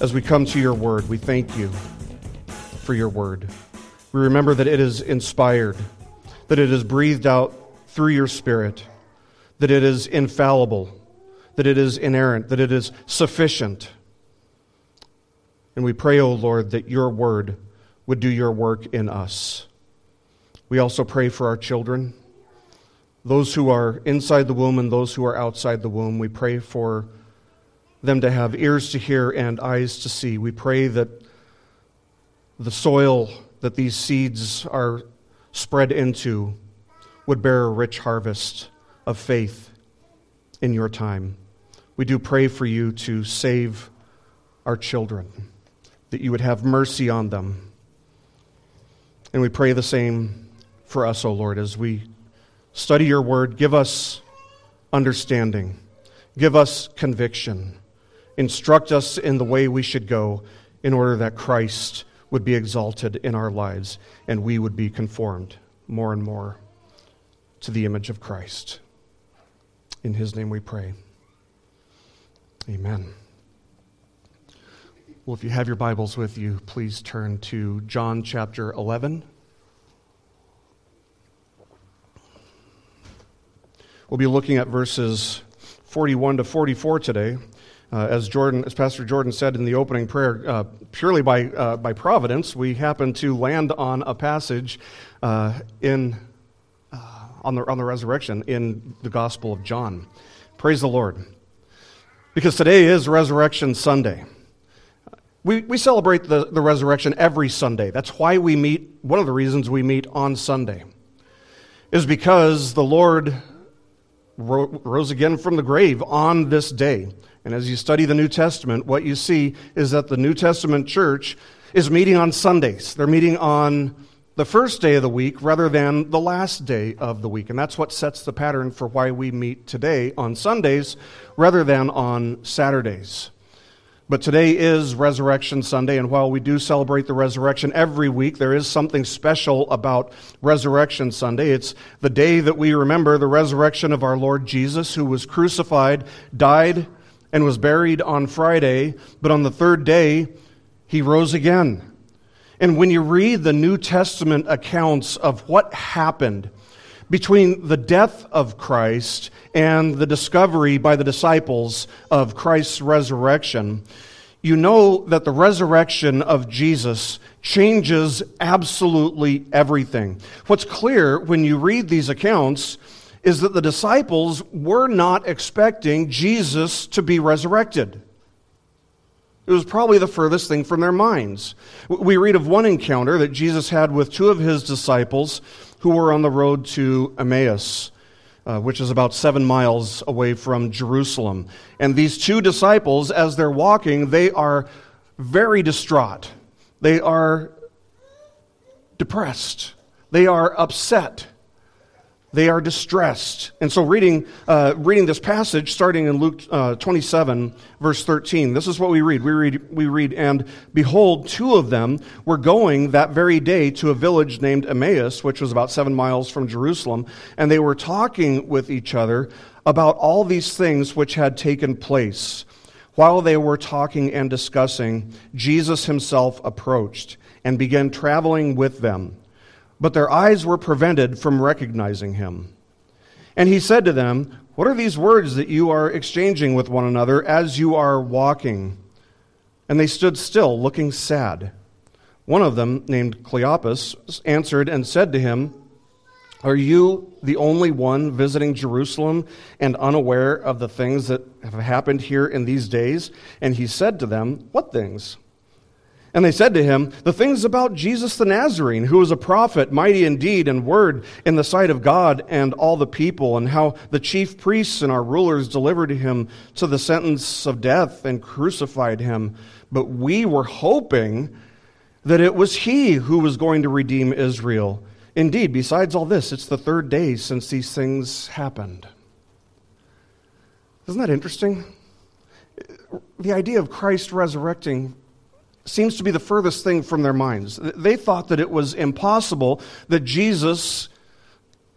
as we come to your word, we thank you for your word. We remember that it is inspired, that it is breathed out through your spirit, that it is infallible, that it is inerrant, that it is sufficient. And we pray, O oh Lord, that your word would do your work in us. We also pray for our children, those who are inside the womb and those who are outside the womb. We pray for them to have ears to hear and eyes to see. We pray that the soil that these seeds are spread into would bear a rich harvest of faith in your time. We do pray for you to save our children, that you would have mercy on them. And we pray the same for us, O Lord, as we study your word. Give us understanding, give us conviction. Instruct us in the way we should go in order that Christ would be exalted in our lives and we would be conformed more and more to the image of Christ. In his name we pray. Amen. Well, if you have your Bibles with you, please turn to John chapter 11. We'll be looking at verses 41 to 44 today. Uh, as Jordan, as Pastor Jordan said in the opening prayer, uh, purely by uh, by providence, we happen to land on a passage uh, in uh, on the on the resurrection in the Gospel of John. Praise the Lord, because today is Resurrection Sunday. We, we celebrate the, the resurrection every Sunday. That's why we meet, one of the reasons we meet on Sunday, is because the Lord rose again from the grave on this day. And as you study the New Testament, what you see is that the New Testament church is meeting on Sundays. They're meeting on the first day of the week rather than the last day of the week. And that's what sets the pattern for why we meet today on Sundays rather than on Saturdays. But today is Resurrection Sunday, and while we do celebrate the resurrection every week, there is something special about Resurrection Sunday. It's the day that we remember the resurrection of our Lord Jesus, who was crucified, died, and was buried on Friday, but on the third day, he rose again. And when you read the New Testament accounts of what happened between the death of Christ and the discovery by the disciples of Christ's resurrection, you know that the resurrection of Jesus changes absolutely everything. What's clear when you read these accounts is that the disciples were not expecting Jesus to be resurrected. It was probably the furthest thing from their minds. We read of one encounter that Jesus had with two of his disciples who were on the road to Emmaus, uh, which is about seven miles away from Jerusalem. And these two disciples, as they're walking, they are very distraught. They are depressed. They are upset. They are distressed. And so, reading, uh, reading this passage, starting in Luke uh, 27, verse 13, this is what we read. we read. We read, And behold, two of them were going that very day to a village named Emmaus, which was about seven miles from Jerusalem, and they were talking with each other about all these things which had taken place. While they were talking and discussing, Jesus himself approached and began traveling with them but their eyes were prevented from recognizing him. And he said to them, What are these words that you are exchanging with one another as you are walking? And they stood still, looking sad. One of them, named Cleopas, answered and said to him, Are you the only one visiting Jerusalem and unaware of the things that have happened here in these days? And he said to them, What things? And they said to him, The things about Jesus the Nazarene, who was a prophet, mighty in deed and word in the sight of God and all the people, and how the chief priests and our rulers delivered him to the sentence of death and crucified him. But we were hoping that it was he who was going to redeem Israel. Indeed, besides all this, it's the third day since these things happened. Isn't that interesting? The idea of Christ resurrecting seems to be the furthest thing from their minds. They thought that it was impossible that Jesus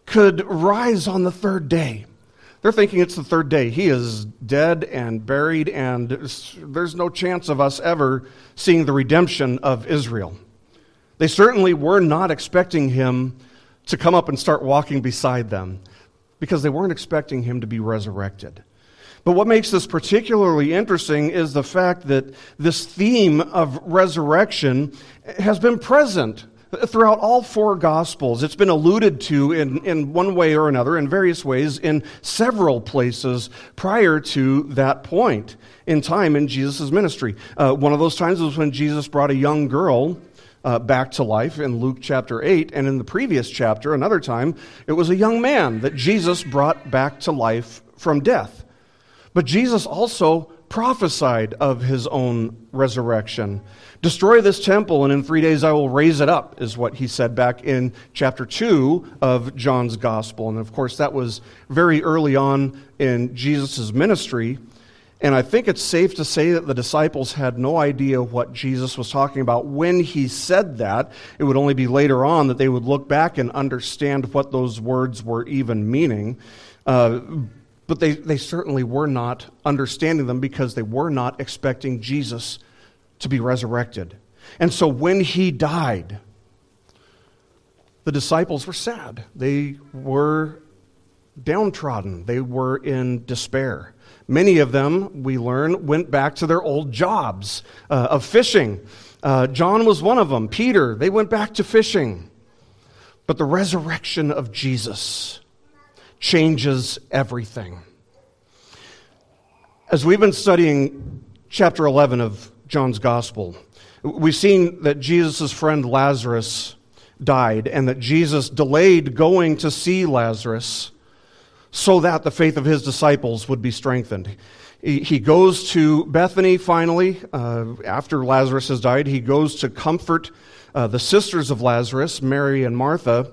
could rise on the third day. They're thinking it's the third day. He is dead and buried, and there's no chance of us ever seeing the redemption of Israel. They certainly were not expecting him to come up and start walking beside them because they weren't expecting him to be resurrected. But what makes this particularly interesting is the fact that this theme of resurrection has been present throughout all four Gospels. It's been alluded to in, in one way or another, in various ways, in several places prior to that point in time in Jesus' ministry. Uh, one of those times was when Jesus brought a young girl. Uh, back to life in Luke chapter 8. And in the previous chapter, another time, it was a young man that Jesus brought back to life from death. But Jesus also prophesied of his own resurrection. Destroy this temple, and in three days I will raise it up, is what he said back in chapter 2 of John's Gospel. And of course, that was very early on in Jesus' ministry. And I think it's safe to say that the disciples had no idea what Jesus was talking about when he said that. It would only be later on that they would look back and understand what those words were even meaning. Uh, but they, they certainly were not understanding them because they were not expecting Jesus to be resurrected. And so when he died, the disciples were sad. They were downtrodden. They were in despair. Many of them, we learn, went back to their old jobs uh, of fishing. Uh, John was one of them. Peter, they went back to fishing. But the resurrection of Jesus changes everything. As we've been studying chapter 11 of John's gospel. We've seen that Jesus' friend Lazarus died and that Jesus delayed going to see Lazarus so that the faith of his disciples would be strengthened. He goes to Bethany finally, uh, after Lazarus has died. He goes to comfort uh, the sisters of Lazarus, Mary and Martha,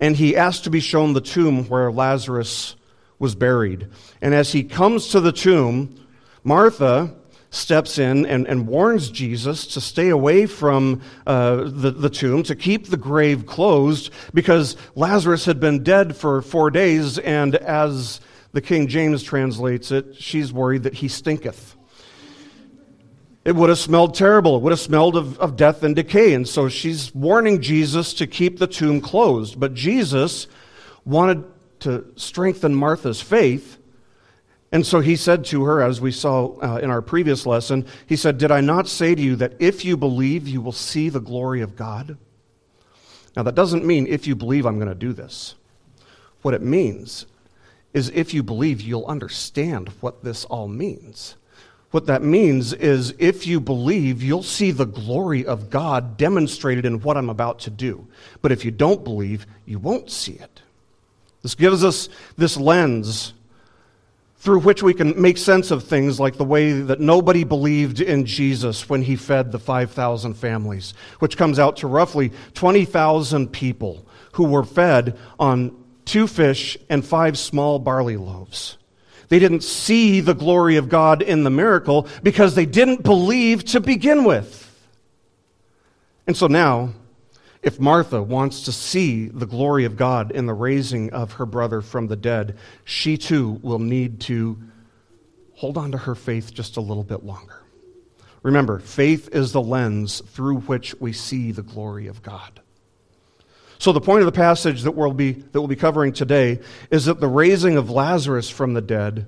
and he asks to be shown the tomb where Lazarus was buried. And as he comes to the tomb, Martha steps in and, and warns Jesus to stay away from uh, the, the tomb, to keep the grave closed, because Lazarus had been dead for four days, and as the King James translates it, she's worried that he stinketh. It would have smelled terrible. It would have smelled of, of death and decay. And so she's warning Jesus to keep the tomb closed. But Jesus wanted to strengthen Martha's faith and so he said to her, as we saw uh, in our previous lesson, he said, Did I not say to you that if you believe, you will see the glory of God? Now, that doesn't mean if you believe, I'm going to do this. What it means is if you believe, you'll understand what this all means. What that means is if you believe, you'll see the glory of God demonstrated in what I'm about to do. But if you don't believe, you won't see it. This gives us this lens through which we can make sense of things like the way that nobody believed in Jesus when he fed the 5,000 families, which comes out to roughly 20,000 people who were fed on two fish and five small barley loaves. They didn't see the glory of God in the miracle because they didn't believe to begin with. And so now, if Martha wants to see the glory of God in the raising of her brother from the dead, she too will need to hold on to her faith just a little bit longer. Remember, faith is the lens through which we see the glory of God. So, the point of the passage that we'll be, that we'll be covering today is that the raising of Lazarus from the dead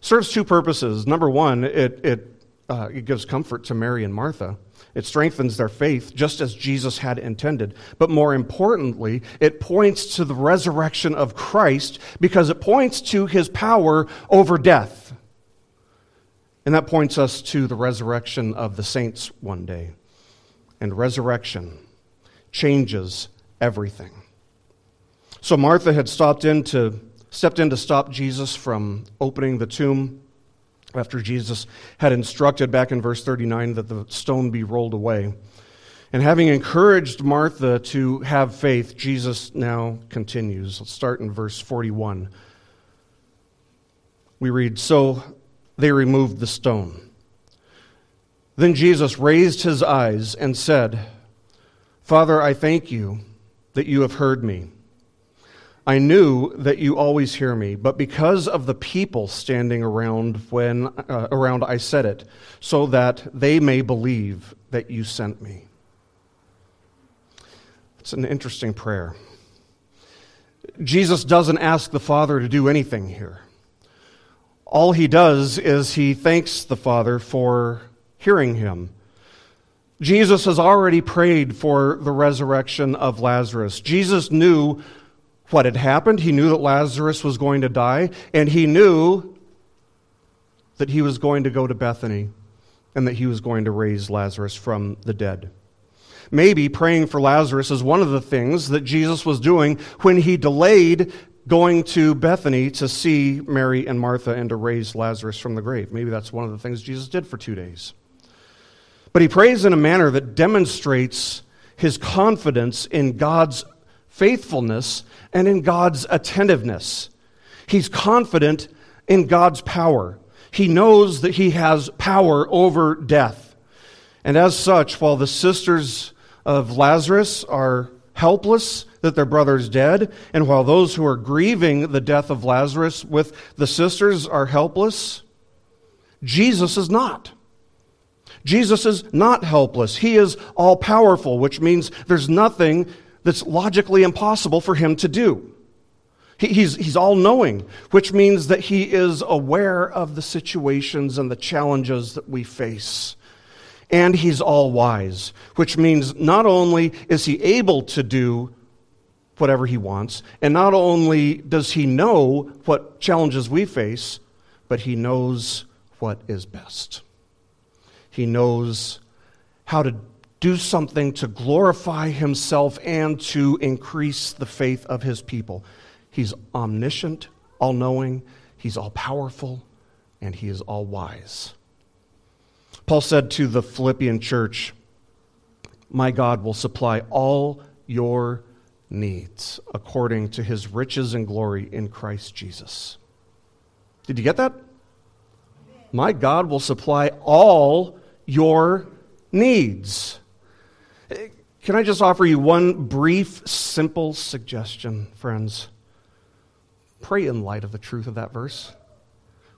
serves two purposes. Number one, it, it, uh, it gives comfort to Mary and Martha. It strengthens their faith, just as Jesus had intended. But more importantly, it points to the resurrection of Christ because it points to his power over death. And that points us to the resurrection of the saints one day. And resurrection changes everything. So Martha had stopped in to, stepped in to stop Jesus from opening the tomb after Jesus had instructed back in verse 39 that the stone be rolled away. And having encouraged Martha to have faith, Jesus now continues. Let's start in verse 41. We read So they removed the stone. Then Jesus raised his eyes and said, Father, I thank you that you have heard me. I knew that you always hear me, but because of the people standing around when uh, around I said it, so that they may believe that you sent me. It's an interesting prayer. Jesus doesn't ask the Father to do anything here. All he does is he thanks the Father for hearing him. Jesus has already prayed for the resurrection of Lazarus. Jesus knew what had happened. He knew that Lazarus was going to die, and he knew that he was going to go to Bethany and that he was going to raise Lazarus from the dead. Maybe praying for Lazarus is one of the things that Jesus was doing when he delayed going to Bethany to see Mary and Martha and to raise Lazarus from the grave. Maybe that's one of the things Jesus did for two days. But he prays in a manner that demonstrates his confidence in God's faithfulness and in God's attentiveness. He's confident in God's power. He knows that he has power over death. And as such, while the sisters of Lazarus are helpless that their brother is dead, and while those who are grieving the death of Lazarus with the sisters are helpless, Jesus is not. Jesus is not helpless. He is all powerful, which means there's nothing that's logically impossible for him to do. He, he's, he's all knowing, which means that he is aware of the situations and the challenges that we face. And he's all wise, which means not only is he able to do whatever he wants, and not only does he know what challenges we face, but he knows what is best. He knows how to do something to glorify himself and to increase the faith of his people. He's omniscient, all knowing, he's all powerful, and he is all wise. Paul said to the Philippian church, My God will supply all your needs according to his riches and glory in Christ Jesus. Did you get that? My God will supply all your needs. Can I just offer you one brief, simple suggestion, friends? Pray in light of the truth of that verse.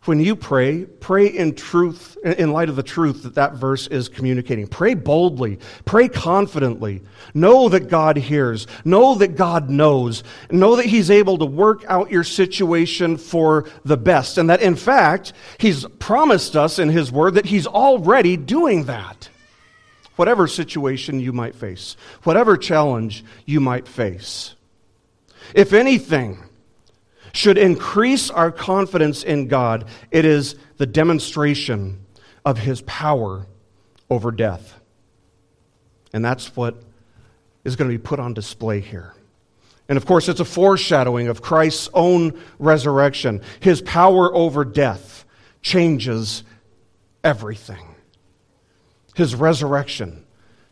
When you pray, pray in truth, in light of the truth that that verse is communicating. Pray boldly. Pray confidently. Know that God hears. Know that God knows. Know that He's able to work out your situation for the best. And that, in fact, He's promised us in His Word that He's already doing that. Whatever situation you might face, whatever challenge you might face. If anything, should increase our confidence in God, it is the demonstration of his power over death. And that's what is going to be put on display here. And of course, it's a foreshadowing of Christ's own resurrection. His power over death changes everything. His resurrection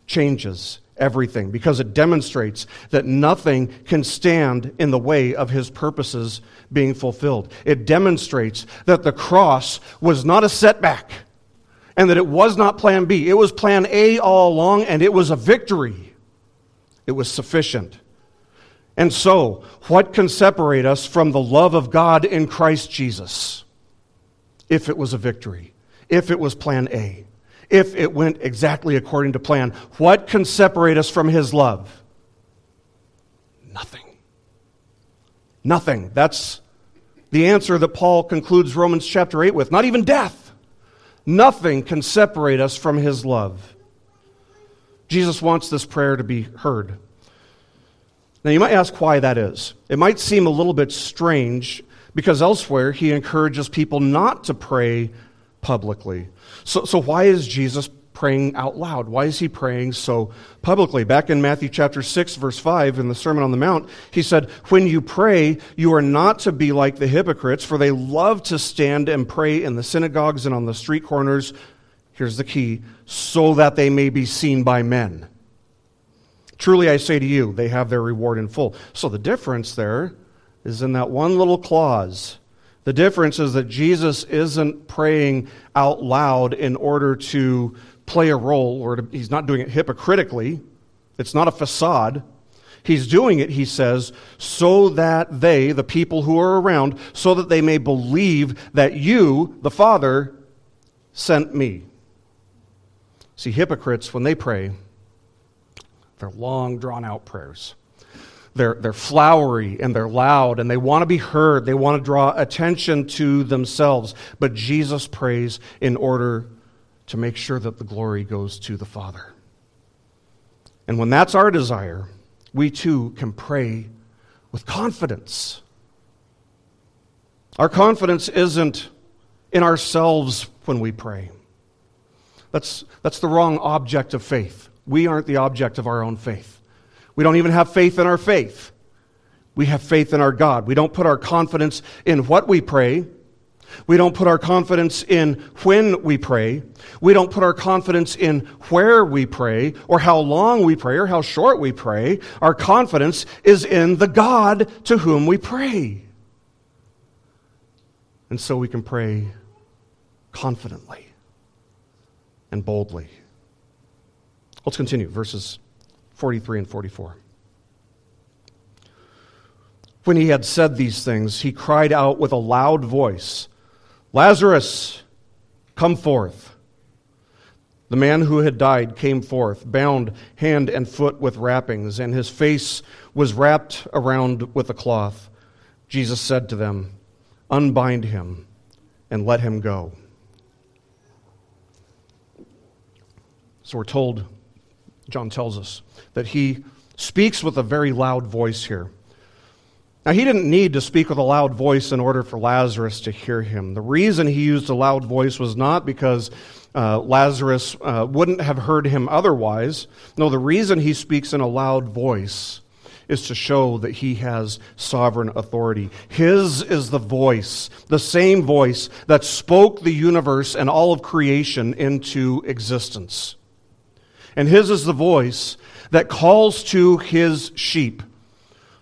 changes everything because it demonstrates that nothing can stand in the way of his purposes being fulfilled. It demonstrates that the cross was not a setback and that it was not plan B. It was plan A all along and it was a victory. It was sufficient. And so, what can separate us from the love of God in Christ Jesus if it was a victory, if it was plan A? If it went exactly according to plan. What can separate us from His love? Nothing. Nothing. That's the answer that Paul concludes Romans chapter 8 with. Not even death. Nothing can separate us from His love. Jesus wants this prayer to be heard. Now, you might ask why that is. It might seem a little bit strange because elsewhere he encourages people not to pray publicly. So, so why is Jesus praying out loud? Why is he praying so publicly? Back in Matthew chapter 6, verse 5, in the Sermon on the Mount, he said, When you pray, you are not to be like the hypocrites, for they love to stand and pray in the synagogues and on the street corners. Here's the key so that they may be seen by men. Truly, I say to you, they have their reward in full. So the difference there is in that one little clause the difference is that Jesus isn't praying out loud in order to play a role, or to, he's not doing it hypocritically. It's not a facade. He's doing it, he says, so that they, the people who are around, so that they may believe that you, the Father, sent me. See, hypocrites, when they pray, they're long, drawn out prayers. They're, they're flowery and they're loud and they want to be heard. They want to draw attention to themselves. But Jesus prays in order to make sure that the glory goes to the Father. And when that's our desire, we too can pray with confidence. Our confidence isn't in ourselves when we pray. That's, that's the wrong object of faith. We aren't the object of our own faith. We don't even have faith in our faith. We have faith in our God. We don't put our confidence in what we pray. We don't put our confidence in when we pray. We don't put our confidence in where we pray or how long we pray or how short we pray. Our confidence is in the God to whom we pray. And so we can pray confidently and boldly. Let's continue, verses 43 and 44. When he had said these things, he cried out with a loud voice, Lazarus, come forth. The man who had died came forth, bound hand and foot with wrappings, and his face was wrapped around with a cloth. Jesus said to them, Unbind him and let him go. So we're told, John tells us, that he speaks with a very loud voice here. Now, he didn't need to speak with a loud voice in order for Lazarus to hear him. The reason he used a loud voice was not because uh, Lazarus uh, wouldn't have heard him otherwise. No, the reason he speaks in a loud voice is to show that he has sovereign authority. His is the voice, the same voice that spoke the universe and all of creation into existence. And his is the voice that calls to his sheep,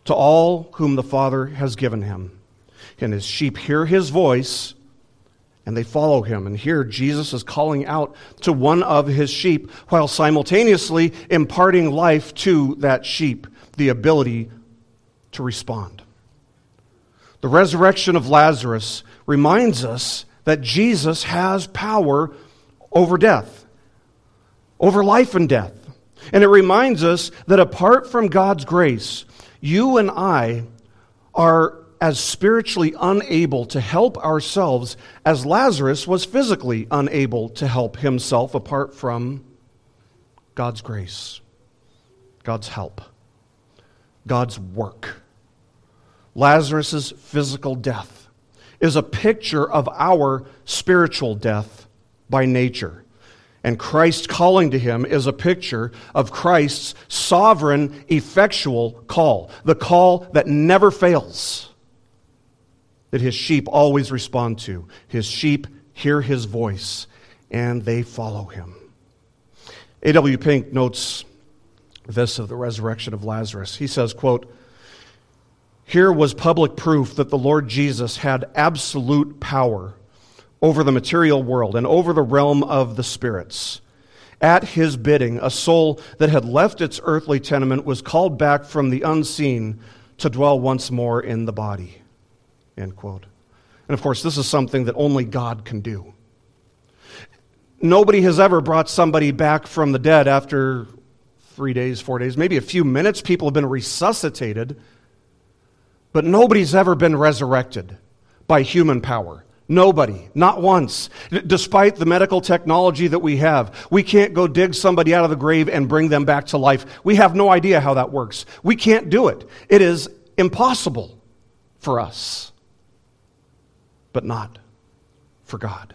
to all whom the Father has given him. And his sheep hear his voice and they follow him. And here Jesus is calling out to one of his sheep while simultaneously imparting life to that sheep, the ability to respond. The resurrection of Lazarus reminds us that Jesus has power over death over life and death. And it reminds us that apart from God's grace, you and I are as spiritually unable to help ourselves as Lazarus was physically unable to help himself apart from God's grace, God's help, God's work. Lazarus' physical death is a picture of our spiritual death by nature. And Christ calling to him is a picture of Christ's sovereign, effectual call, the call that never fails, that his sheep always respond to. His sheep hear his voice and they follow him. A.W. Pink notes this of the resurrection of Lazarus. He says, quote, Here was public proof that the Lord Jesus had absolute power over the material world and over the realm of the spirits. At his bidding, a soul that had left its earthly tenement was called back from the unseen to dwell once more in the body. End quote. And of course, this is something that only God can do. Nobody has ever brought somebody back from the dead after three days, four days, maybe a few minutes. People have been resuscitated, but nobody's ever been resurrected by human power. Nobody, not once. Despite the medical technology that we have, we can't go dig somebody out of the grave and bring them back to life. We have no idea how that works. We can't do it. It is impossible for us, but not for God.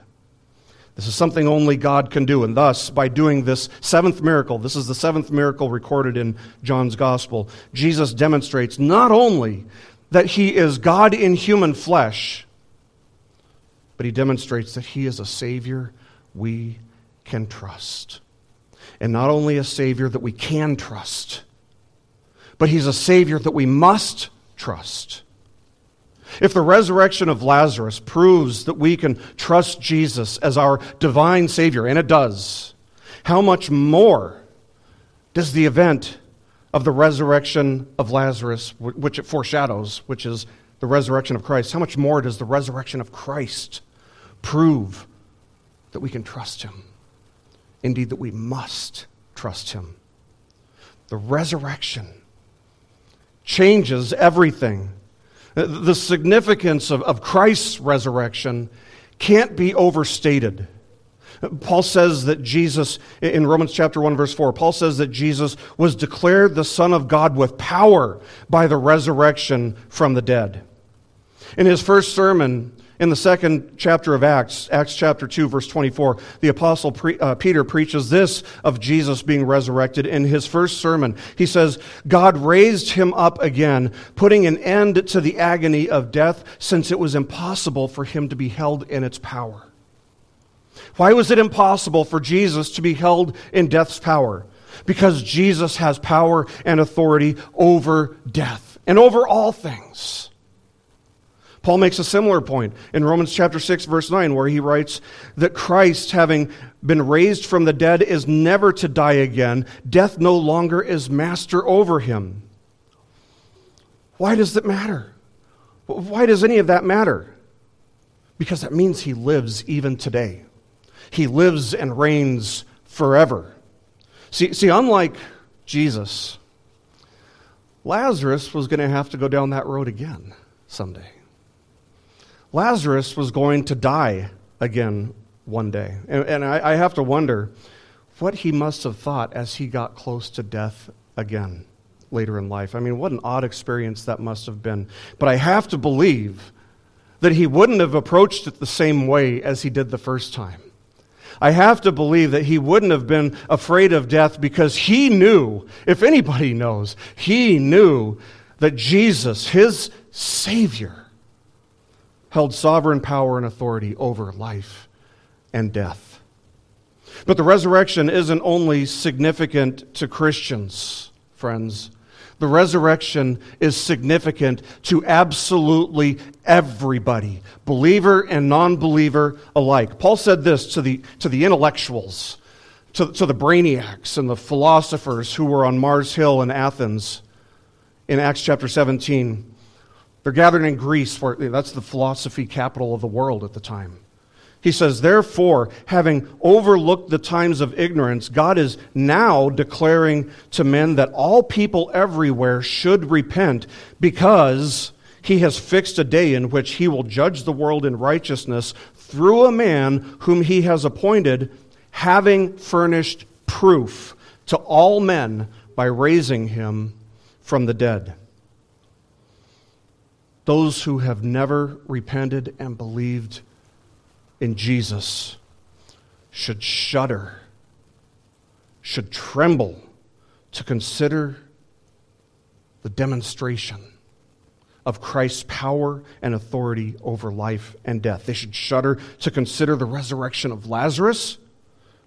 This is something only God can do. And thus, by doing this seventh miracle, this is the seventh miracle recorded in John's gospel, Jesus demonstrates not only that he is God in human flesh, but he demonstrates that he is a Savior we can trust. And not only a Savior that we can trust, but he's a Savior that we must trust. If the resurrection of Lazarus proves that we can trust Jesus as our divine Savior, and it does, how much more does the event of the resurrection of Lazarus, which it foreshadows, which is the resurrection of Christ, how much more does the resurrection of Christ prove that we can trust him? Indeed, that we must trust him. The resurrection changes everything. The significance of, of Christ's resurrection can't be overstated. Paul says that Jesus, in Romans chapter 1, verse 4, Paul says that Jesus was declared the Son of God with power by the resurrection from the dead. In his first sermon, in the second chapter of Acts, Acts chapter 2, verse 24, the apostle pre, uh, Peter preaches this of Jesus being resurrected. In his first sermon, he says, God raised him up again, putting an end to the agony of death, since it was impossible for him to be held in its power. Why was it impossible for Jesus to be held in death's power? Because Jesus has power and authority over death and over all things. Paul makes a similar point in Romans chapter 6 verse 9 where he writes that Christ having been raised from the dead is never to die again. Death no longer is master over him. Why does that matter? Why does any of that matter? Because that means he lives even today. He lives and reigns forever. See, see unlike Jesus, Lazarus was going to have to go down that road again someday. Lazarus was going to die again one day. And, and I, I have to wonder what he must have thought as he got close to death again later in life. I mean, what an odd experience that must have been. But I have to believe that he wouldn't have approached it the same way as he did the first time. I have to believe that he wouldn't have been afraid of death because he knew, if anybody knows, he knew that Jesus, his Savior, held sovereign power and authority over life and death. But the resurrection isn't only significant to Christians, friends. The resurrection is significant to absolutely everybody, believer and non believer alike. Paul said this to the, to the intellectuals, to, to the brainiacs and the philosophers who were on Mars Hill in Athens in Acts chapter 17. They're gathered in Greece, for, that's the philosophy capital of the world at the time. He says, Therefore, having overlooked the times of ignorance, God is now declaring to men that all people everywhere should repent because he has fixed a day in which he will judge the world in righteousness through a man whom he has appointed, having furnished proof to all men by raising him from the dead. Those who have never repented and believed in Jesus should shudder, should tremble to consider the demonstration of Christ's power and authority over life and death. They should shudder to consider the resurrection of Lazarus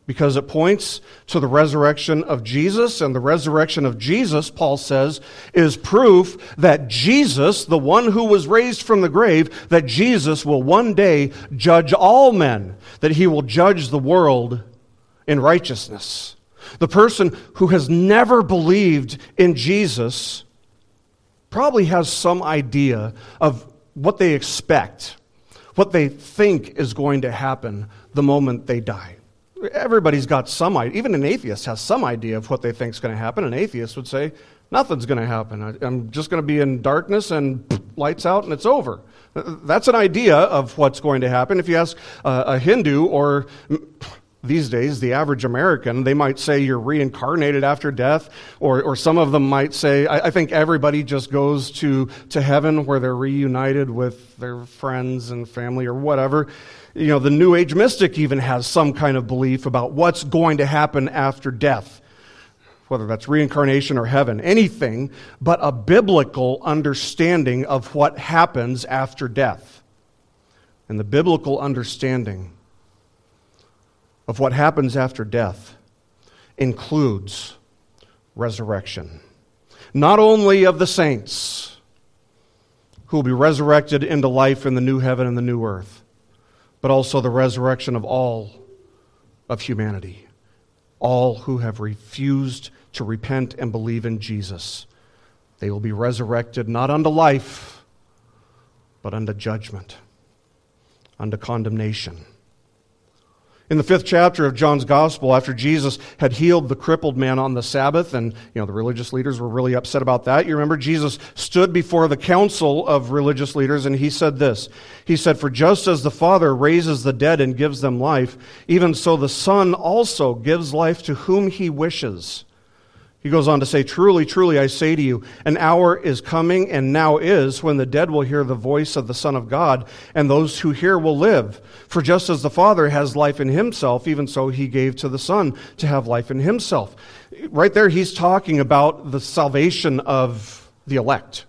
because it points to the resurrection of Jesus, and the resurrection of Jesus, Paul says, is proof that Jesus, the one who was raised from the grave, that Jesus will one day judge all men, that he will judge the world in righteousness. The person who has never believed in Jesus probably has some idea of what they expect, what they think is going to happen the moment they die everybody's got some idea. Even an atheist has some idea of what they think is going to happen. An atheist would say, nothing's going to happen. I, am just going to be in darkness and lights out and it's over. That's an idea of what's going to happen. If you ask uh, a Hindu or these days, the average American, they might say you're reincarnated after death, or, or some of them might say, I, I, think everybody just goes to, to heaven where they're reunited with their friends and family or whatever. You know, the New Age mystic even has some kind of belief about what's going to happen after death, whether that's reincarnation or heaven, anything but a biblical understanding of what happens after death. And the biblical understanding of what happens after death includes resurrection. Not only of the saints who will be resurrected into life in the new heaven and the new earth, but also the resurrection of all of humanity, all who have refused to repent and believe in Jesus. They will be resurrected not unto life, but unto judgment, unto condemnation. In the fifth chapter of John's Gospel, after Jesus had healed the crippled man on the Sabbath, and you know the religious leaders were really upset about that. You remember Jesus stood before the council of religious leaders and he said this. He said, For just as the Father raises the dead and gives them life, even so the Son also gives life to whom he wishes. He goes on to say, Truly, truly, I say to you, an hour is coming, and now is, when the dead will hear the voice of the Son of God, and those who hear will live. For just as the Father has life in himself, even so he gave to the Son to have life in himself. Right there, he's talking about the salvation of the elect.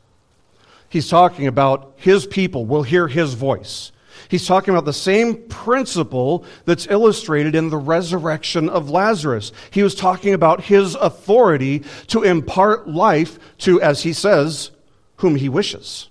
He's talking about his people will hear his voice. He's talking about the same principle that's illustrated in the resurrection of Lazarus. He was talking about his authority to impart life to, as he says, whom he wishes.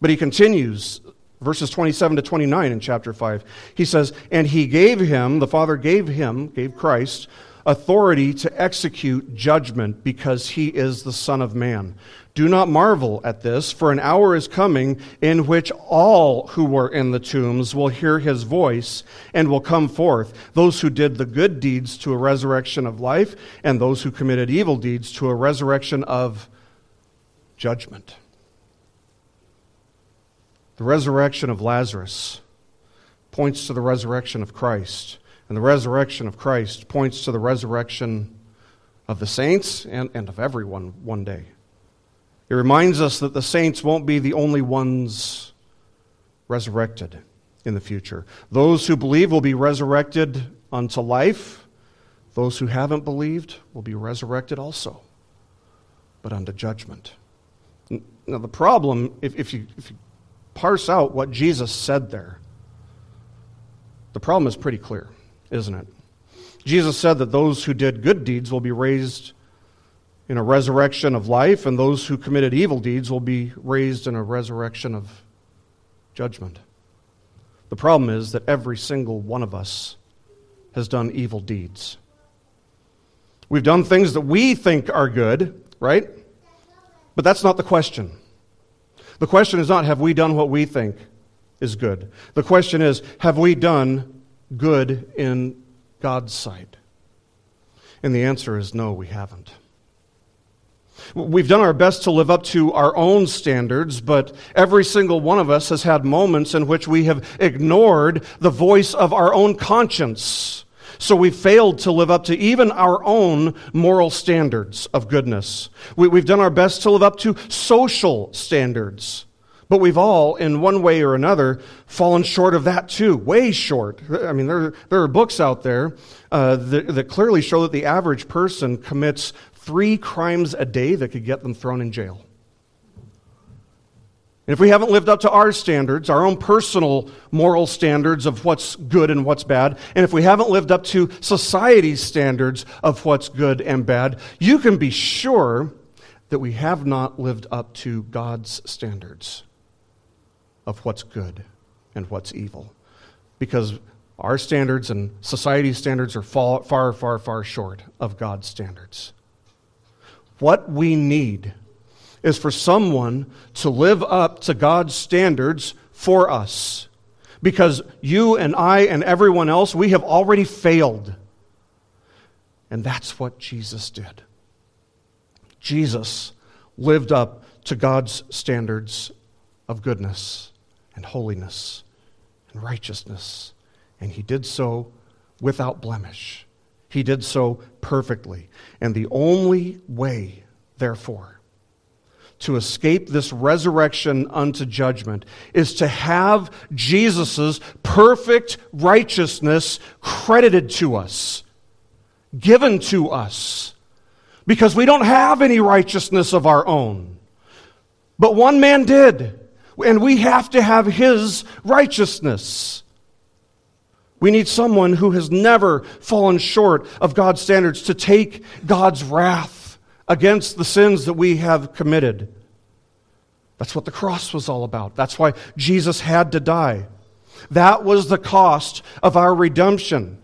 But he continues, verses 27 to 29 in chapter 5. He says, And he gave him, the Father gave him, gave Christ, authority to execute judgment because he is the Son of Man. Do not marvel at this, for an hour is coming in which all who were in the tombs will hear his voice and will come forth, those who did the good deeds to a resurrection of life, and those who committed evil deeds to a resurrection of judgment. The resurrection of Lazarus points to the resurrection of Christ, and the resurrection of Christ points to the resurrection of the saints and, and of everyone one day. It reminds us that the saints won't be the only ones resurrected in the future. Those who believe will be resurrected unto life. Those who haven't believed will be resurrected also, but unto judgment. Now, the problem, if, if, you, if you parse out what Jesus said there, the problem is pretty clear, isn't it? Jesus said that those who did good deeds will be raised in a resurrection of life, and those who committed evil deeds will be raised in a resurrection of judgment. The problem is that every single one of us has done evil deeds. We've done things that we think are good, right? But that's not the question. The question is not have we done what we think is good. The question is have we done good in God's sight? And the answer is no, we haven't. We've done our best to live up to our own standards, but every single one of us has had moments in which we have ignored the voice of our own conscience. So we failed to live up to even our own moral standards of goodness. We, have done our best to live up to social standards. But we've all, in one way or another, fallen short of that too, way short. I mean, there, there are books out there uh, that, that clearly show that the average person commits three crimes a day that could get them thrown in jail. And if we haven't lived up to our standards, our own personal moral standards of what's good and what's bad, and if we haven't lived up to society's standards of what's good and bad, you can be sure that we have not lived up to God's standards of what's good and what's evil. Because our standards and society's standards are far, far, far, far short of God's standards. What we need is for someone to live up to God's standards for us. Because you and I and everyone else, we have already failed. And that's what Jesus did. Jesus lived up to God's standards of goodness and holiness and righteousness. And he did so without blemish. He did so perfectly. And the only way, therefore, to escape this resurrection unto judgment is to have Jesus' perfect righteousness credited to us, given to us, because we don't have any righteousness of our own. But one man did, and we have to have his righteousness. We need someone who has never fallen short of God's standards to take God's wrath against the sins that we have committed. That's what the cross was all about. That's why Jesus had to die. That was the cost of our redemption.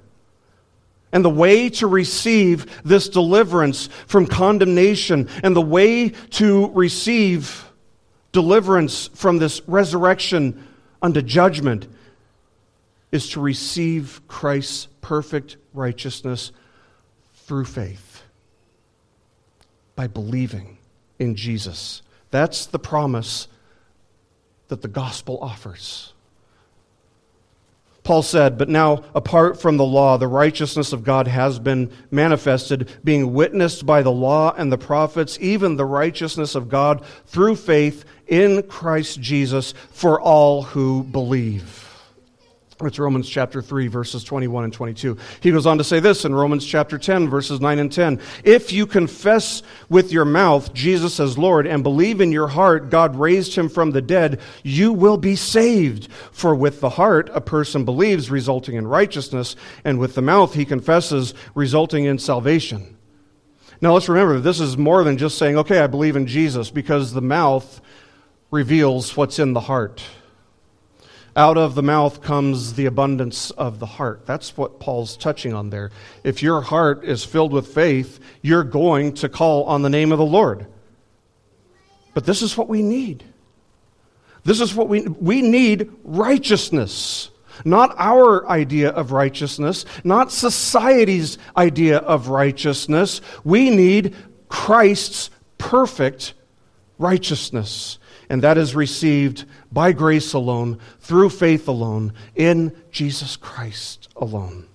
And the way to receive this deliverance from condemnation and the way to receive deliverance from this resurrection unto judgment is to receive Christ's perfect righteousness through faith by believing in Jesus. That's the promise that the gospel offers. Paul said, But now, apart from the law, the righteousness of God has been manifested, being witnessed by the law and the prophets, even the righteousness of God through faith in Christ Jesus for all who believe. It's Romans chapter 3, verses 21 and 22. He goes on to say this in Romans chapter 10, verses 9 and 10. If you confess with your mouth Jesus as Lord and believe in your heart God raised him from the dead, you will be saved. For with the heart a person believes, resulting in righteousness, and with the mouth he confesses, resulting in salvation. Now let's remember, this is more than just saying, okay, I believe in Jesus, because the mouth reveals what's in the heart. Out of the mouth comes the abundance of the heart. That's what Paul's touching on there. If your heart is filled with faith, you're going to call on the name of the Lord. But this is what we need. This is what we we need righteousness. Not our idea of righteousness, not society's idea of righteousness. We need Christ's perfect righteousness and that is received by grace alone, through faith alone, in Jesus Christ alone.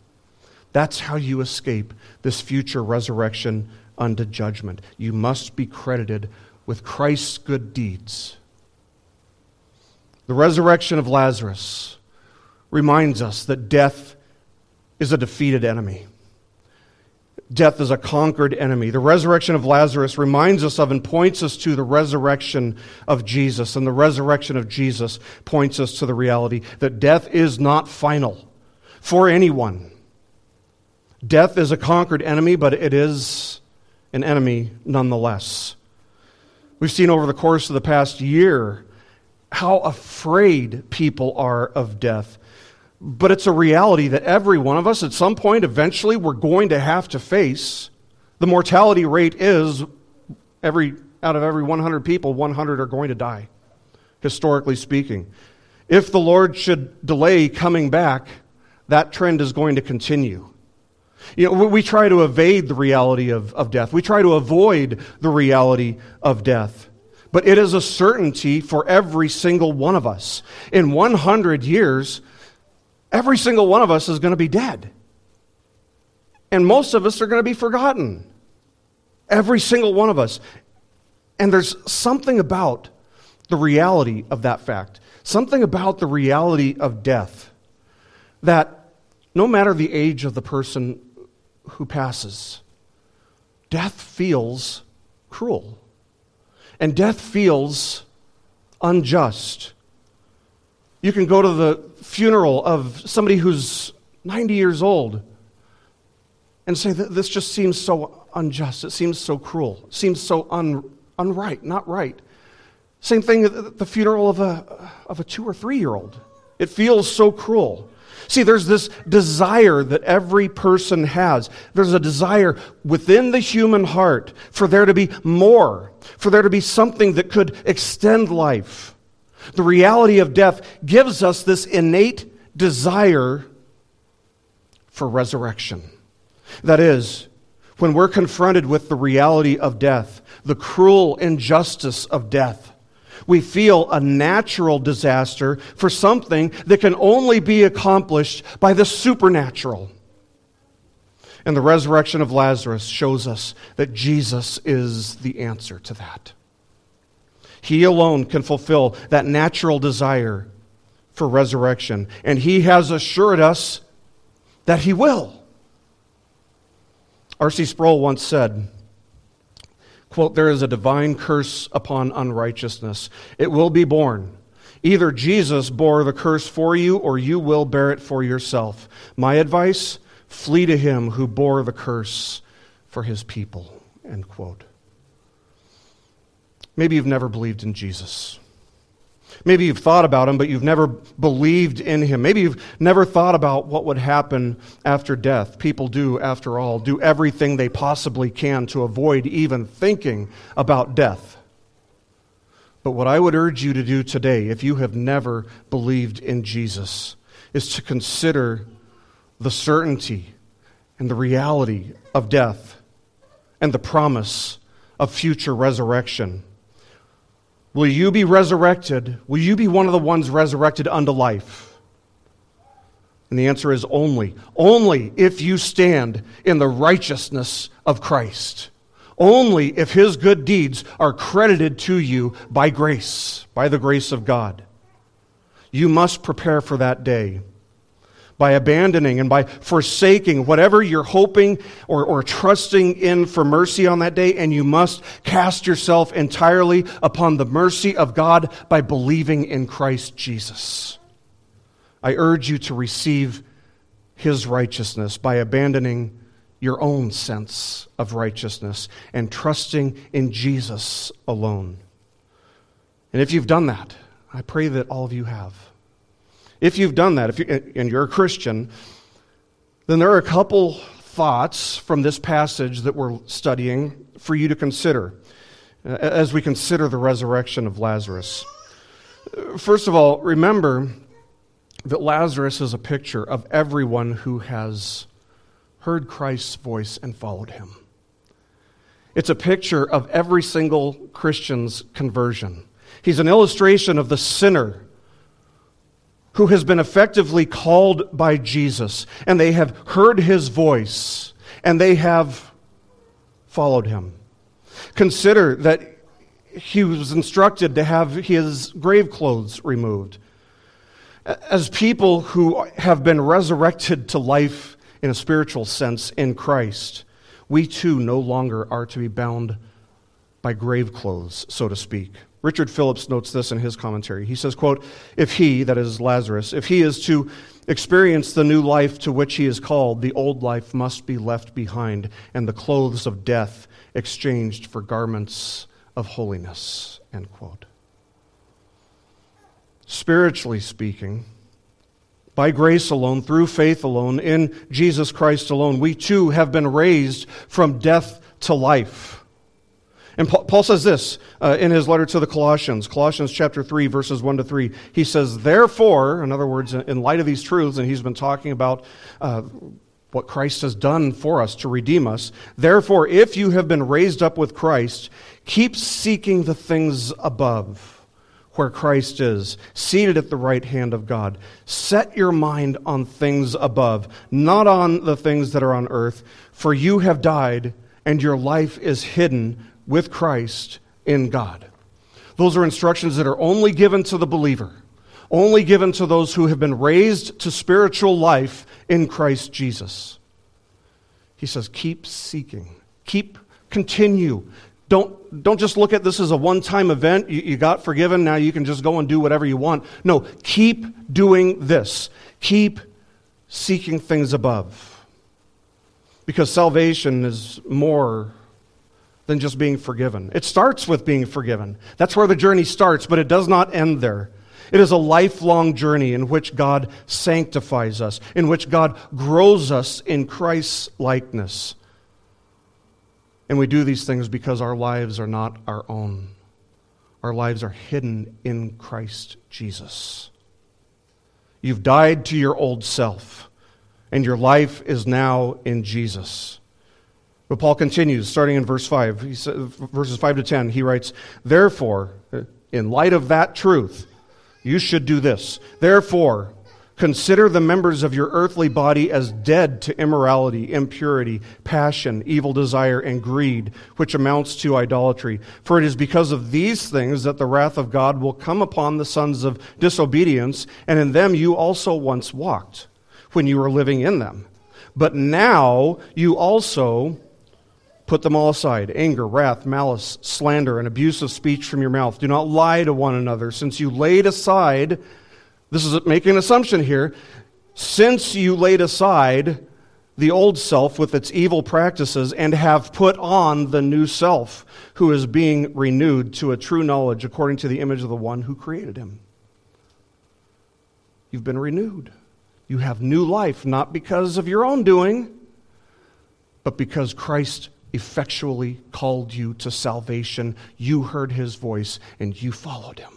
That's how you escape this future resurrection unto judgment. You must be credited with Christ's good deeds. The resurrection of Lazarus reminds us that death is a defeated enemy death is a conquered enemy. The resurrection of Lazarus reminds us of and points us to the resurrection of Jesus. And the resurrection of Jesus points us to the reality that death is not final for anyone. Death is a conquered enemy, but it is an enemy nonetheless. We've seen over the course of the past year how afraid people are of death. But it's a reality that every one of us, at some point, eventually, we're going to have to face. The mortality rate is every, out of every 100 people, 100 are going to die, historically speaking. If the Lord should delay coming back, that trend is going to continue. You know, we try to evade the reality of, of death. We try to avoid the reality of death. But it is a certainty for every single one of us. In 100 years, every single one of us is going to be dead. And most of us are going to be forgotten. Every single one of us. And there's something about the reality of that fact, something about the reality of death, that no matter the age of the person who passes, death feels cruel. And death feels unjust. You can go to the funeral of somebody who's 90 years old and say, that This just seems so unjust. It seems so cruel. It seems so un, unright, not right. Same thing at the funeral of a, of a two or three year old. It feels so cruel. See, there's this desire that every person has. There's a desire within the human heart for there to be more, for there to be something that could extend life. The reality of death gives us this innate desire for resurrection. That is, when we're confronted with the reality of death, the cruel injustice of death, we feel a natural disaster for something that can only be accomplished by the supernatural. And the resurrection of Lazarus shows us that Jesus is the answer to that. He alone can fulfill that natural desire for resurrection. And He has assured us that He will. R.C. Sproul once said, quote, There is a divine curse upon unrighteousness. It will be borne. Either Jesus bore the curse for you or you will bear it for yourself. My advice flee to him who bore the curse for his people. End quote. Maybe you've never believed in Jesus. Maybe you've thought about him, but you've never believed in him. Maybe you've never thought about what would happen after death. People do, after all, do everything they possibly can to avoid even thinking about death. But what I would urge you to do today, if you have never believed in Jesus, is to consider the certainty and the reality of death and the promise of future resurrection. Will you be resurrected? Will you be one of the ones resurrected unto life? And the answer is only. Only if you stand in the righteousness of Christ. Only if his good deeds are credited to you by grace, by the grace of God. You must prepare for that day by abandoning and by forsaking whatever you're hoping or, or trusting in for mercy on that day, and you must cast yourself entirely upon the mercy of God by believing in Christ Jesus. I urge you to receive his righteousness by abandoning your own sense of righteousness and trusting in Jesus alone. And if you've done that, I pray that all of you have. If you've done that, if you, and you're a Christian, then there are a couple thoughts from this passage that we're studying for you to consider uh, as we consider the resurrection of Lazarus. First of all, remember that Lazarus is a picture of everyone who has heard Christ's voice and followed him. It's a picture of every single Christian's conversion. He's an illustration of the sinner who has been effectively called by Jesus, and they have heard his voice, and they have followed him. Consider that he was instructed to have his grave clothes removed. As people who have been resurrected to life in a spiritual sense in Christ, we too no longer are to be bound by grave clothes, so to speak. Richard Phillips notes this in his commentary. He says, quote, If he, that is Lazarus, if he is to experience the new life to which he is called, the old life must be left behind, and the clothes of death exchanged for garments of holiness. End quote. Spiritually speaking, by grace alone, through faith alone, in Jesus Christ alone, we too have been raised from death to life. And Paul says this uh, in his letter to the Colossians, Colossians chapter 3, verses 1 to 3. He says, Therefore, in other words, in light of these truths, and he's been talking about uh, what Christ has done for us to redeem us, therefore, if you have been raised up with Christ, keep seeking the things above where Christ is, seated at the right hand of God. Set your mind on things above, not on the things that are on earth, for you have died, and your life is hidden with Christ in God. Those are instructions that are only given to the believer, only given to those who have been raised to spiritual life in Christ Jesus. He says, keep seeking, keep, continue. Don't, don't just look at this as a one time event. You, you got forgiven, now you can just go and do whatever you want. No, keep doing this. Keep seeking things above. Because salvation is more than just being forgiven. It starts with being forgiven. That's where the journey starts, but it does not end there. It is a lifelong journey in which God sanctifies us, in which God grows us in Christ's likeness. And we do these things because our lives are not our own. Our lives are hidden in Christ Jesus. You've died to your old self, and your life is now in Jesus. But Paul continues, starting in verse 5, he says, verses 5 to 10, he writes, Therefore, in light of that truth, you should do this. Therefore, consider the members of your earthly body as dead to immorality, impurity, passion, evil desire, and greed, which amounts to idolatry. For it is because of these things that the wrath of God will come upon the sons of disobedience, and in them you also once walked when you were living in them. But now you also Put them all aside anger, wrath, malice, slander, and abusive speech from your mouth. Do not lie to one another, since you laid aside, this is making an assumption here, since you laid aside the old self with its evil practices and have put on the new self, who is being renewed to a true knowledge according to the image of the one who created him. You've been renewed. You have new life, not because of your own doing, but because Christ effectually called you to salvation. You heard his voice and you followed him.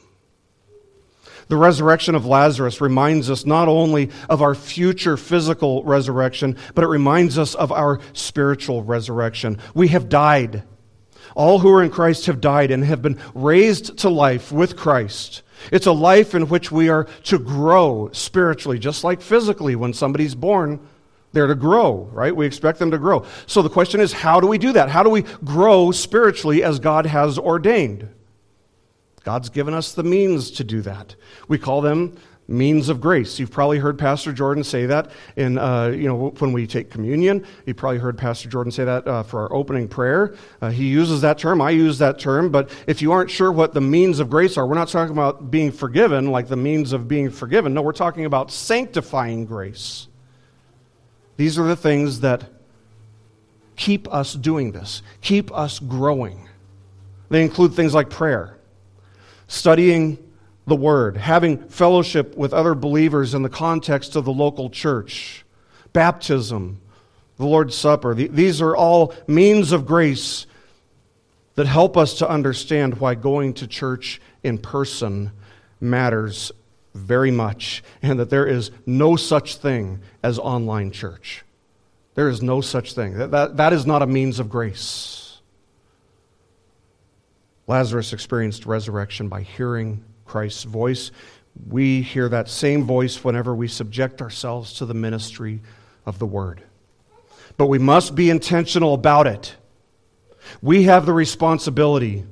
The resurrection of Lazarus reminds us not only of our future physical resurrection, but it reminds us of our spiritual resurrection. We have died. All who are in Christ have died and have been raised to life with Christ. It's a life in which we are to grow spiritually, just like physically when somebody's born. They're to grow, right? We expect them to grow. So the question is, how do we do that? How do we grow spiritually as God has ordained? God's given us the means to do that. We call them means of grace. You've probably heard Pastor Jordan say that in, uh, you know, when we take communion. You probably heard Pastor Jordan say that uh, for our opening prayer. Uh, he uses that term. I use that term. But if you aren't sure what the means of grace are, we're not talking about being forgiven, like the means of being forgiven. No, we're talking about sanctifying grace. These are the things that keep us doing this, keep us growing. They include things like prayer studying the Word, having fellowship with other believers in the context of the local church, baptism, the Lord's Supper. These are all means of grace that help us to understand why going to church in person matters very much and that there is no such thing as online church. There is no such thing. That, that, that is not a means of grace. Lazarus experienced resurrection by hearing Christ's voice. We hear that same voice whenever we subject ourselves to the ministry of the Word. But we must be intentional about it. We have the responsibility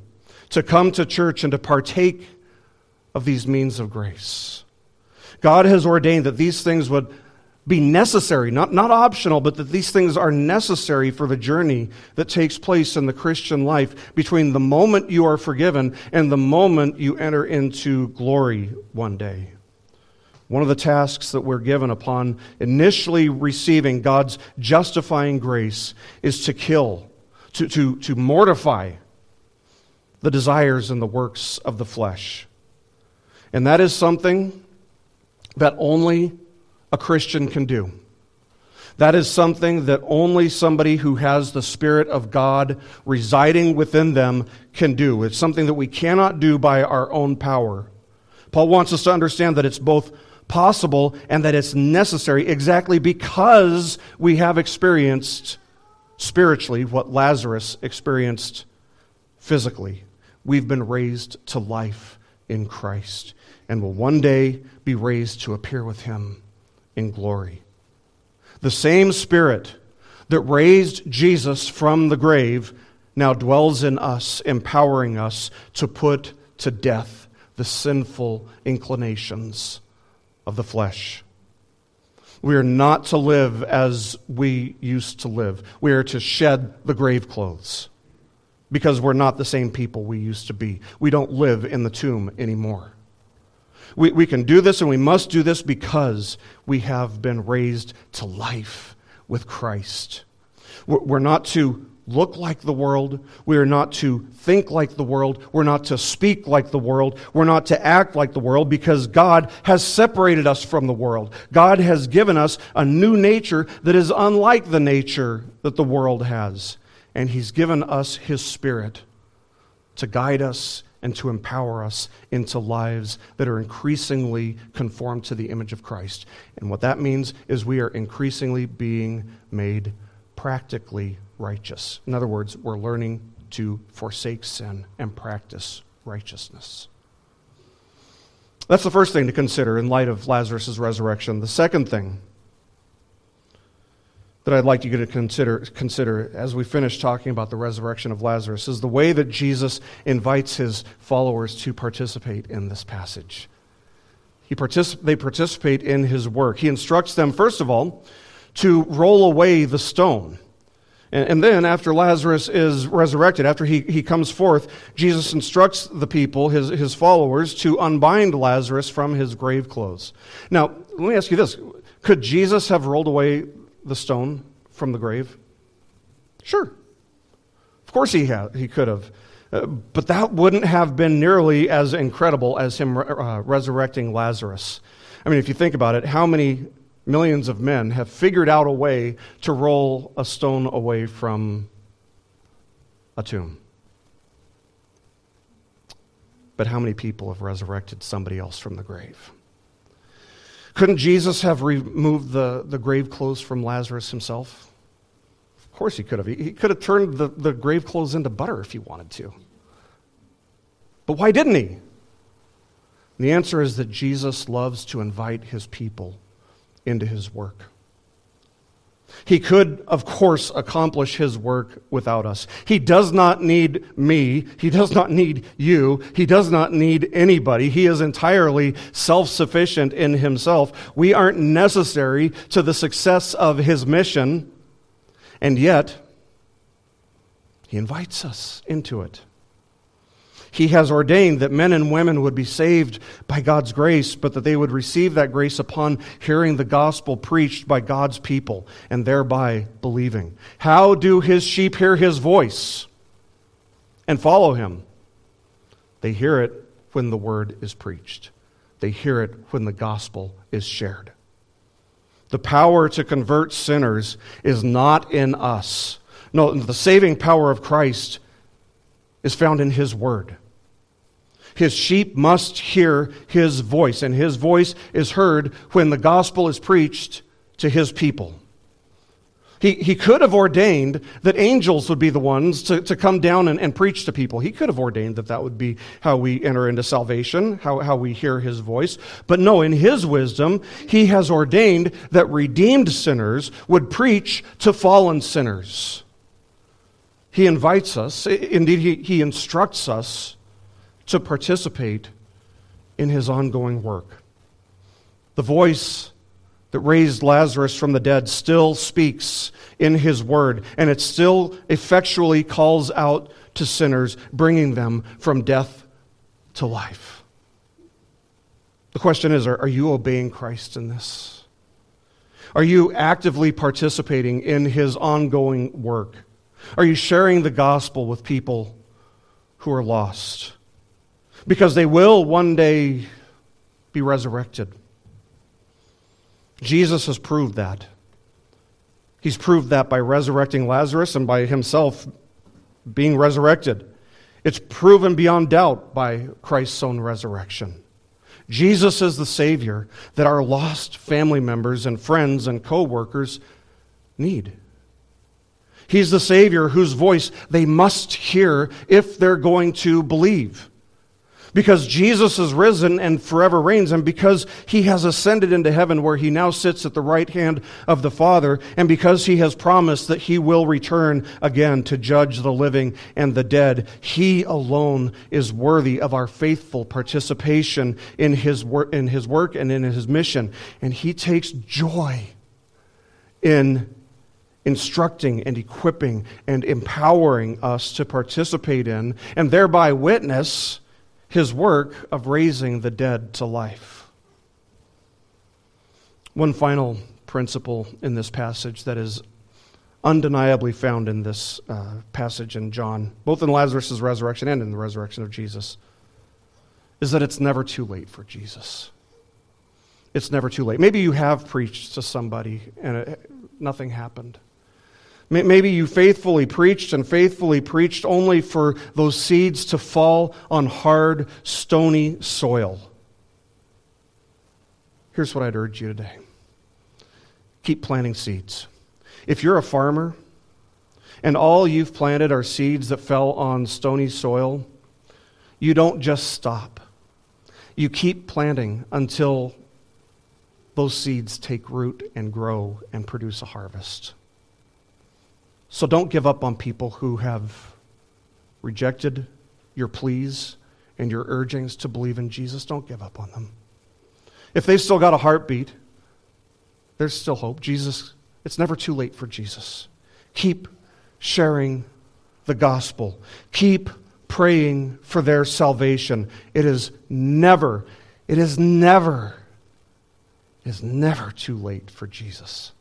to come to church and to partake of these means of grace. God has ordained that these things would be necessary, not, not optional, but that these things are necessary for the journey that takes place in the Christian life between the moment you are forgiven and the moment you enter into glory one day. One of the tasks that we're given upon initially receiving God's justifying grace is to kill, to, to, to mortify the desires and the works of the flesh. And that is something that only a Christian can do. That is something that only somebody who has the Spirit of God residing within them can do. It's something that we cannot do by our own power. Paul wants us to understand that it's both possible and that it's necessary exactly because we have experienced spiritually what Lazarus experienced physically. We've been raised to life in Christ and will one day be raised to appear with him in glory. The same Spirit that raised Jesus from the grave now dwells in us, empowering us to put to death the sinful inclinations of the flesh. We are not to live as we used to live. We are to shed the grave clothes because we're not the same people we used to be. We don't live in the tomb anymore. We, we can do this and we must do this because we have been raised to life with Christ. We're, not to look like the world. We are not to think like the world. We're not to speak like the world. We're not to act like the world because God has separated us from the world. God has given us a new nature that is unlike the nature that the world has. And He's given us His Spirit to guide us and to empower us into lives that are increasingly conformed to the image of Christ. And what that means is we are increasingly being made practically righteous. In other words, we're learning to forsake sin and practice righteousness. That's the first thing to consider in light of Lazarus' resurrection. The second thing that I'd like you to consider, consider as we finish talking about the resurrection of Lazarus is the way that Jesus invites his followers to participate in this passage. He particip- they participate in his work. He instructs them, first of all, to roll away the stone. And, and then, after Lazarus is resurrected, after he, he comes forth, Jesus instructs the people, his, his followers, to unbind Lazarus from his grave clothes. Now, let me ask you this could Jesus have rolled away the stone from the grave? Sure. Of course he, had, he could have. Uh, but that wouldn't have been nearly as incredible as him uh, resurrecting Lazarus. I mean, if you think about it, how many millions of men have figured out a way to roll a stone away from a tomb? But how many people have resurrected somebody else from the grave? Couldn't Jesus have removed the, the grave clothes from Lazarus himself? Of course he could have. He, could have turned the, the grave clothes into butter if he wanted to. But why didn't he? And the answer is that Jesus loves to invite his people into his work. He could, of course, accomplish his work without us. He does not need me. He does not need you. He does not need anybody. He is entirely self sufficient in himself. We aren't necessary to the success of his mission, and yet, he invites us into it. He has ordained that men and women would be saved by God's grace, but that they would receive that grace upon hearing the gospel preached by God's people and thereby believing. How do his sheep hear his voice and follow him? They hear it when the word is preached, they hear it when the gospel is shared. The power to convert sinners is not in us. No, the saving power of Christ is found in His Word. His sheep must hear His voice, and His voice is heard when the gospel is preached to His people. He, he could have ordained that angels would be the ones to, to come down and, and preach to people. He could have ordained that that would be how we enter into salvation, how, how we hear his voice. But no, in his wisdom, he has ordained that redeemed sinners would preach to fallen sinners. He invites us, indeed, he, he instructs us to participate in his ongoing work. The voice that raised Lazarus from the dead still speaks in his word, and it still effectually calls out to sinners, bringing them from death to life. The question is are, are you obeying Christ in this? Are you actively participating in his ongoing work? Are you sharing the gospel with people who are lost? Because they will one day be resurrected. Jesus has proved that. He's proved that by resurrecting Lazarus and by himself being resurrected. It's proven beyond doubt by Christ's own resurrection. Jesus is the Savior that our lost family members and friends and co workers need. He's the Savior whose voice they must hear if they're going to believe. Because Jesus is risen and forever reigns, and because he has ascended into heaven where he now sits at the right hand of the Father, and because he has promised that he will return again to judge the living and the dead, he alone is worthy of our faithful participation in his, wor- in his work and in his mission. And he takes joy in instructing and equipping and empowering us to participate in and thereby witness his work of raising the dead to life. One final principle in this passage that is undeniably found in this uh, passage in John, both in Lazarus' resurrection and in the resurrection of Jesus, is that it's never too late for Jesus. It's never too late. Maybe you have preached to somebody and it, nothing happened. Maybe you faithfully preached and faithfully preached only for those seeds to fall on hard, stony soil. Here's what I'd urge you today keep planting seeds. If you're a farmer and all you've planted are seeds that fell on stony soil, you don't just stop. You keep planting until those seeds take root and grow and produce a harvest. So don't give up on people who have rejected your pleas and your urgings to believe in Jesus. Don't give up on them. If they've still got a heartbeat, there's still hope. Jesus, it's never too late for Jesus. Keep sharing the gospel. Keep praying for their salvation. It is never, it is never, it is never too late for Jesus.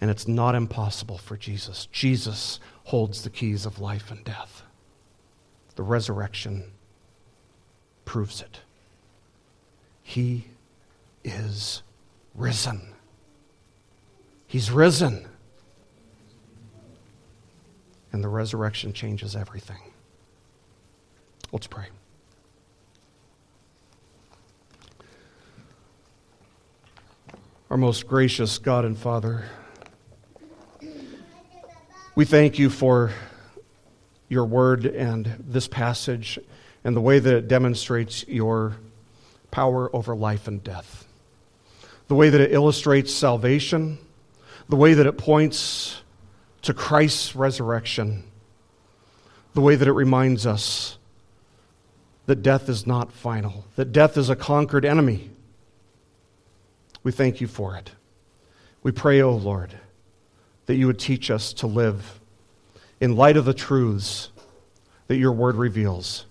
And it's not impossible for Jesus. Jesus holds the keys of life and death. The resurrection proves it. He is risen. He's risen. And the resurrection changes everything. Let's pray. Our most gracious God and Father, we thank you for your word and this passage and the way that it demonstrates your power over life and death, the way that it illustrates salvation, the way that it points to Christ's resurrection, the way that it reminds us that death is not final, that death is a conquered enemy. We thank you for it. We pray, O oh Lord, that you would teach us to live in light of the truths that your word reveals.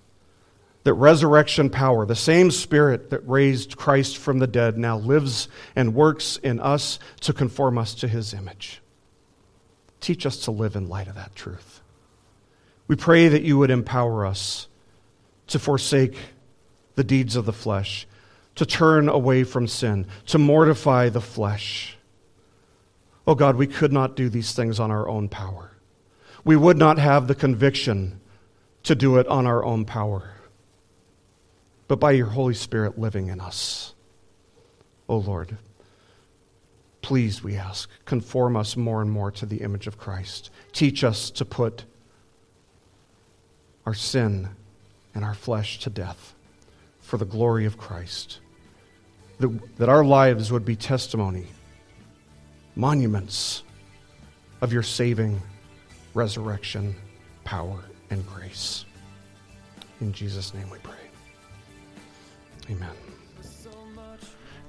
That resurrection power, the same spirit that raised Christ from the dead, now lives and works in us to conform us to his image. Teach us to live in light of that truth. We pray that you would empower us to forsake the deeds of the flesh to turn away from sin, to mortify the flesh. Oh God, we could not do these things on our own power. We would not have the conviction to do it on our own power, but by your Holy Spirit living in us. Oh Lord, please, we ask, conform us more and more to the image of Christ. Teach us to put our sin and our flesh to death for the glory of Christ that, that our lives would be testimony, monuments of your saving resurrection, power, and grace. In Jesus' name we pray. Amen.